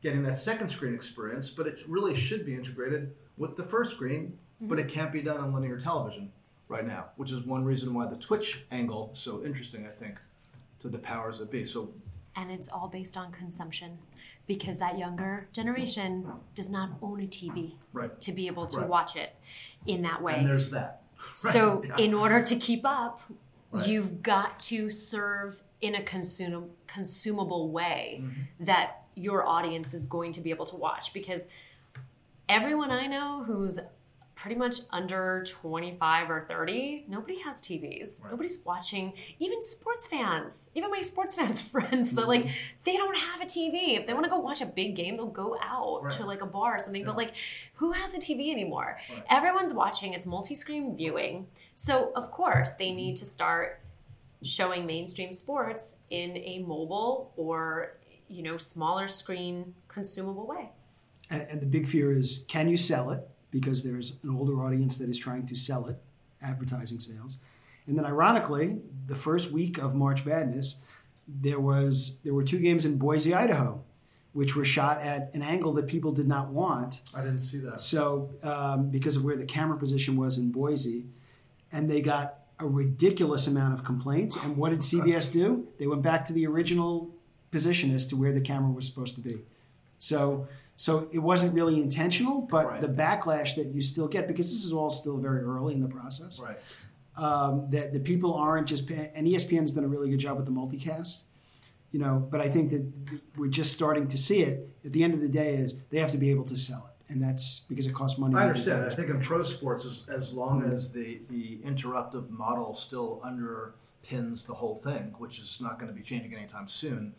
getting that second screen experience, but it really should be integrated with the first screen, mm-hmm. but it can't be done on linear television right now, which is one reason why the Twitch angle is so interesting, I think, to the powers that be. So And it's all based on consumption because that younger generation does not own a TV Right. to be able to Right. watch it in that way. and there's that. So, Yeah. in order to keep up, Right. you've got to serve in a consum- consumable way Mm-hmm. that your audience is going to be able to watch. Because everyone I know who's pretty much under 25 or 30, nobody has TVs. Right. Nobody's watching. Even sports fans, even my sports fans friends, they're like, Mm-hmm. they don't have a TV. If they want to go watch a big game, they'll go out Right. to like a bar or something. But like, who has a TV anymore? Right. Everyone's watching. It's multi-screen viewing. So of course they need to start showing mainstream sports in a mobile or you know smaller screen consumable way. And, and the big fear is can you sell it? Because there's an older audience that is trying to sell it, advertising sales. And then, ironically, the first week of March Madness, there was there were two games in Boise, Idaho, which were shot at an angle that people did not want. I didn't see that. So, um, because of where the camera position was in Boise, and they got a ridiculous amount of complaints. And what did CBS do? They went back to the original position as to where the camera was supposed to be. So, so it wasn't really intentional, but Right. the backlash that you still get because this is all still very early in the process. Right. Um, that the people aren't just and ESPN's done a really good job with the multicast. You know, but I think that we're just starting to see it. At the end of the day, is they have to be able to sell it, and that's because it costs money. I understand. I think in pro sports, as, as long as the, the interruptive model still underpins the whole thing, which is not going to be changing anytime soon,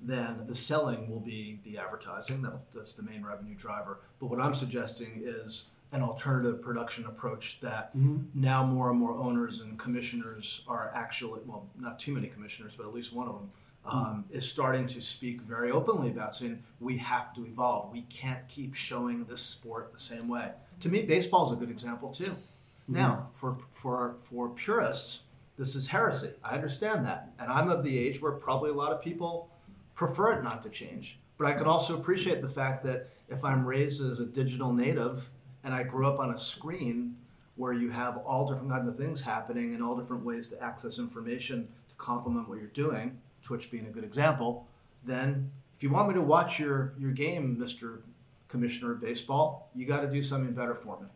then the selling will be the advertising. That, that's the main revenue driver. But what I'm suggesting is an alternative production approach that mm-hmm. now more and more owners and commissioners are actually, well, not too many commissioners, but at least one of them. Mm-hmm. Um, is starting to speak very openly about saying we have to evolve. We can't keep showing this sport the same way. To me, baseball is a good example too. Mm-hmm. Now, for for for purists, this is heresy. I understand that, and I'm of the age where probably a lot of people prefer it not to change. But I can also appreciate the fact that if I'm raised as a digital native and I grew up on a screen where you have all different kinds of things happening and all different ways to access information to complement what you're doing, Twitch being a good example, then if you want me to watch your, your game, Mr. Commissioner of Baseball, you got to do something better for me.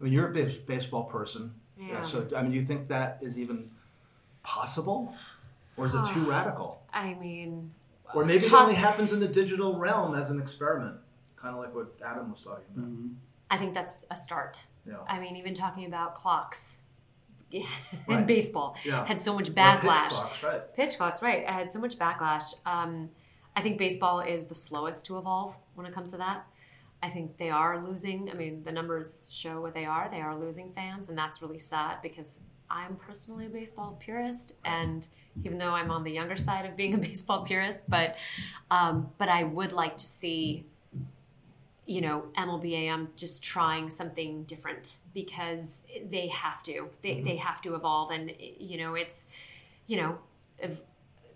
I mean, you're a base, baseball person. Yeah. So, I mean, you think that is even possible? Or is it too ah, radical? I mean, Or maybe it only happens in the digital realm as an experiment, kind of like what Adam was talking about. I think that's a start. Yeah. I mean, even talking about clocks in Right. baseball Yeah. had so much Or pitch backlash. clocks, right? Pitch clocks, right? I had so much backlash. Um, I think baseball is the slowest to evolve when it comes to that. I think they are losing. I mean, the numbers show what they are. They are losing fans, and that's really sad because I'm personally a baseball purist, and even though I'm on the younger side of being a baseball purist, but um, but I would like to see you know MLBAM just trying something different because they have to. They, they have to evolve, and you know it's you know of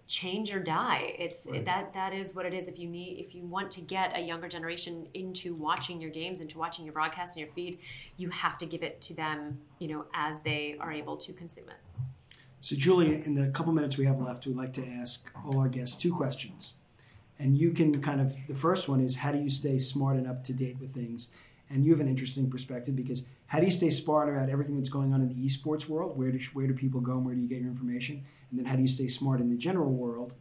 change or die. It's Right. that that is what it is. If you need, if you want to get a younger generation into watching your games, into watching your broadcast and your feed, you have to give it to them, you know, as they are able to consume it. So, Julie, in the couple minutes we have left, we'd like to ask all our guests two questions. And you can kind of, the first one is how do you stay smart and up to date with things? And you have an interesting perspective because how do you stay smart about everything that's going on in the esports world? Where do, where do people go and where do you get your information? And then how do you stay smart in the general world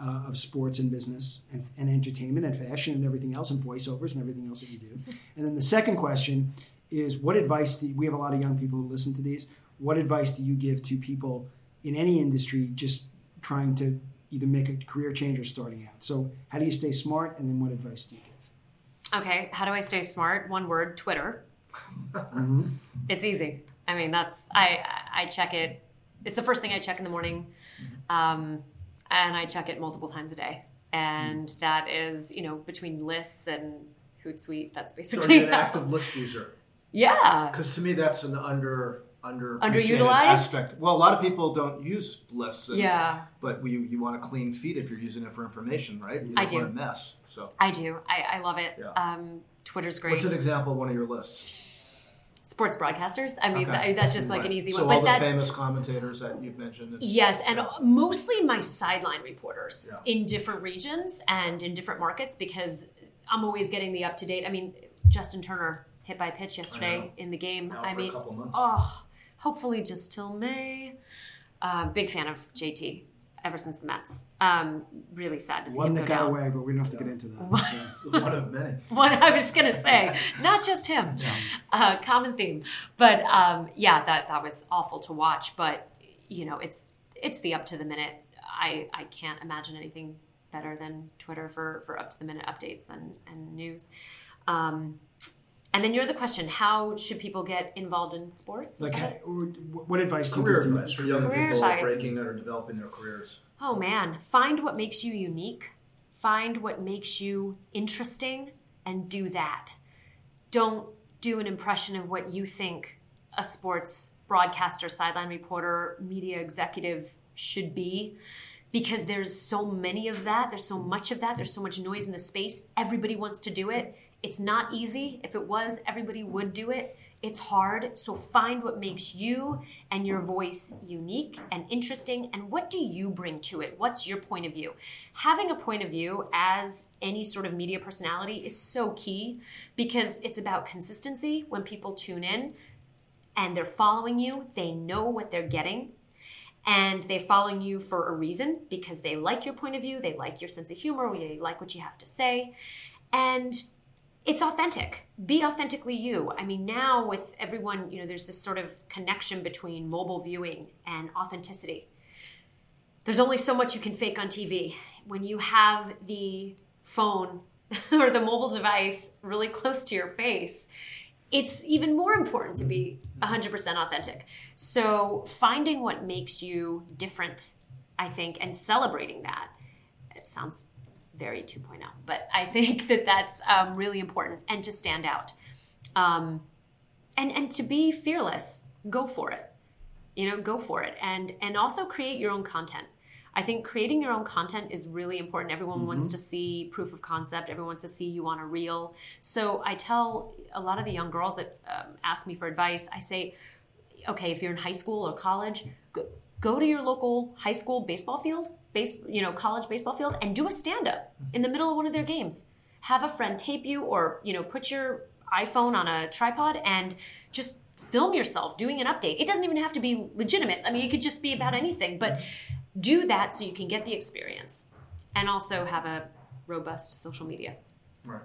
uh, of sports and business and, and entertainment and fashion and everything else and voiceovers and everything else that you do? And then the second question is what advice do we have a lot of young people who listen to these? What advice do you give to people in any industry just trying to either make a career change or starting out? So, how do you stay smart? And then, what advice do you give? Okay, how do I stay smart? One word: Twitter. Mm-hmm. It's easy. I mean, that's I I check it. It's the first thing I check in the morning, um, and I check it multiple times a day. And that is, you know, between lists and Hootsuite. That's So are basically you an active list user? yeah. Because to me, that's an under under Underutilized? aspect. Well, a lot of people don't use lists. And, Yeah, But you, you want a clean feed if you're using it for information, right? You I don't do. want a mess. So, I do. I, I love it. Yeah. Um, Twitter's great. what's an example of one of your lists? Sports broadcasters. I mean, Okay. that's just like Right. an easy so one. all But the that's famous commentators that you've mentioned. Yes, and mostly my sideline reporters Yeah. in different regions and in different markets because I'm always getting the up to date. I mean, Justin Turner hit by pitch yesterday in the game. Out I mean, couple months. oh, hopefully just till May. Uh, big fan of JT ever since the Mets. Um, really sad to see One him that go got down. away, but we don't have to get into that. So. One of many. What I was gonna say, not just him. Uh, common theme, but um, yeah, that that was awful to watch. But you know, it's it's the up to the minute. I I can't imagine anything better than Twitter for for up to the minute updates and and news. Um, and then your other question: How should people get involved in sports? Was Like, that hey, it? or what advice do you Career give to advice for young Career people advice. breaking or developing their careers. Oh man, find what makes you unique. Find what makes you interesting and do that. Don't do an impression of what you think a sports broadcaster, sideline reporter, media executive should be because there's so many of that. There's so much of that. There's so much noise in the space. Everybody wants to do it. It's not easy. If it was, everybody would do it. It's hard. So find what makes you and your voice unique and interesting. And what do you bring to it? What's your point of view? Having a point of view as any sort of media personality is so key because it's about consistency. When people tune in and they're following you, they know what they're getting and they're following you for a reason because they like your point of view, they like your sense of humor, they like what you have to say, and it's authentic. Be authentically you. I mean, now with everyone, you know, there's this sort of connection between mobile viewing and authenticity. There's only so much you can fake on TV. When you have the phone or the mobile device really close to your face, it's even more important to be 100% authentic. So, finding what makes you different, I think, and celebrating that. It sounds very 2.0, but I think that that's um, really important and to stand out. Um, and, and to be fearless, go for it. You know, go for it. And, and also create your own content. I think creating your own content is really important. Everyone wants to see proof of concept. Everyone wants to see you on a reel. So I tell a lot of the young girls that um, ask me for advice, I say, okay, if you're in high school or college, go, go to your local high school baseball field, base, you know, college baseball field, and do a stand up in the middle of one of their games. Have a friend tape you, or you know, put your iPhone on a tripod and just film yourself doing an update. It doesn't even have to be legitimate. I mean, it could just be about anything, but do that so you can get the experience and also have a robust social media. Right.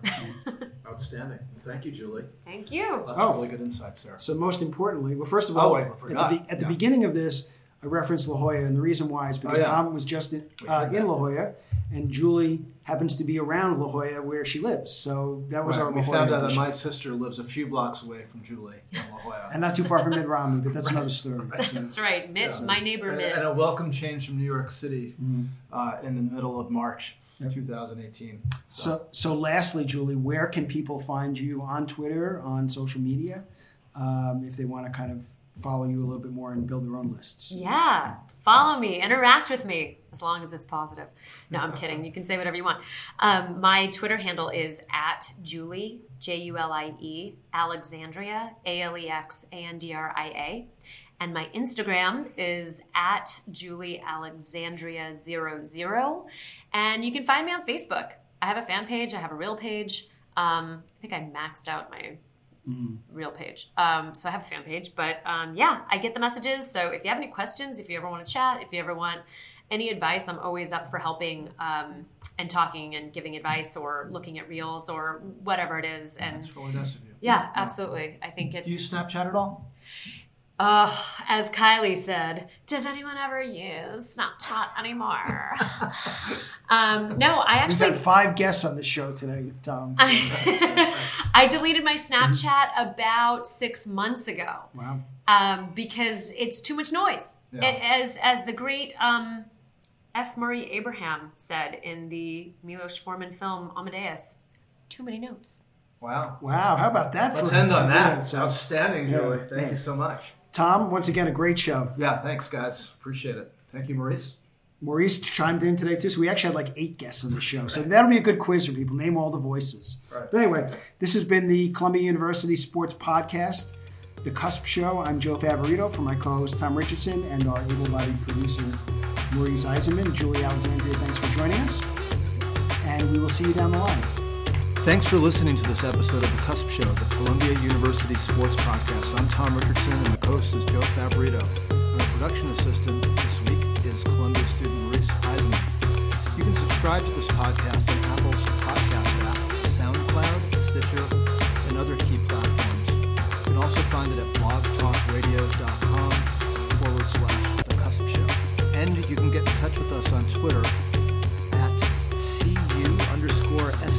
Outstanding. Thank you, Julie. Thank you. That's Oh. really good insights there. So most importantly, well, first of Oh, all, wait, I at, forgot. the, be- at the Yeah. beginning of this, I referenced La Jolla, and the reason why is because Oh, yeah. Tom was just in, uh, in. La Jolla, and Julie happens to be around La Jolla where she lives. So that was Right, our we La Jolla found out that my sister lives a few blocks away from Julie in La Jolla. and not too far from Mitt Romney, but that's another story. So- That's right. Mitch, Yeah. my neighbor and, Mitch. and a welcome change from New York City Mm. uh, in the middle of March Yep. 2018. So, so lastly, Julie, where can people find you on Twitter, on social media, um, if they want to kind of follow you a little bit more and build their own lists. Yeah. Follow me, interact with me, as long as it's positive. No, I'm kidding. You can say whatever you want. Um, my Twitter handle is at Julie, J U L I E, Alexandria, A L E X A N D R I A. And my Instagram is at Julie Alexandria 00. And you can find me on Facebook. I have a fan page, I have a real page. Um, I think I maxed out my real page. Um, so I have a fan page, but um, yeah, I get the messages. So if you have any questions, if you ever want to chat, if you ever want any advice, I'm always up for helping um, and talking and giving advice or looking at reels or whatever it is. And That's really nice of you. yeah, absolutely. I think Do you it's. Snapchat at all? Uh, as Kylie said, does anyone ever use Snapchat anymore? um, no, I We've actually had five guests on the show today, Tom. so- I deleted my Snapchat about six months ago wow. um, because it's too much noise. Yeah. It, as as the great um, F. Murray Abraham said in the Milos Forman film Amadeus, too many notes. Wow. Wow. How about that? Let's for end on yeah, that. so- Outstanding, Yeah, Julie. Thank yeah. you so much. Tom, once again, a great show. Yeah, thanks, guys. Appreciate it. Thank you, Maurice. Maurice chimed in today too, so we actually had like eight guests on the show. So that'll be a good quiz for people. Name all the voices. Right. But anyway, this has been the Columbia University Sports Podcast, The Cusp Show. I'm Joe Favorito for my co-host Tom Richardson and our able-bodied producer Maurice Eisenman. Julie Alexandria, thanks for joining us, and we will see you down the line. Thanks for listening to this episode of The Cusp Show, the Columbia University Sports Podcast. I'm Tom Richardson, and my co-host is Joe Favorito. And our production assistant this week is Columbia student Maurice Eisenman. You can subscribe to this podcast on Apple's podcast app, SoundCloud, Stitcher, and other key platforms. You can also find it at blogtalkradio.com forward slash The Cusp Show. And you can get in touch with us on Twitter at cu underscore SPS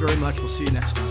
very much. We'll see you next time.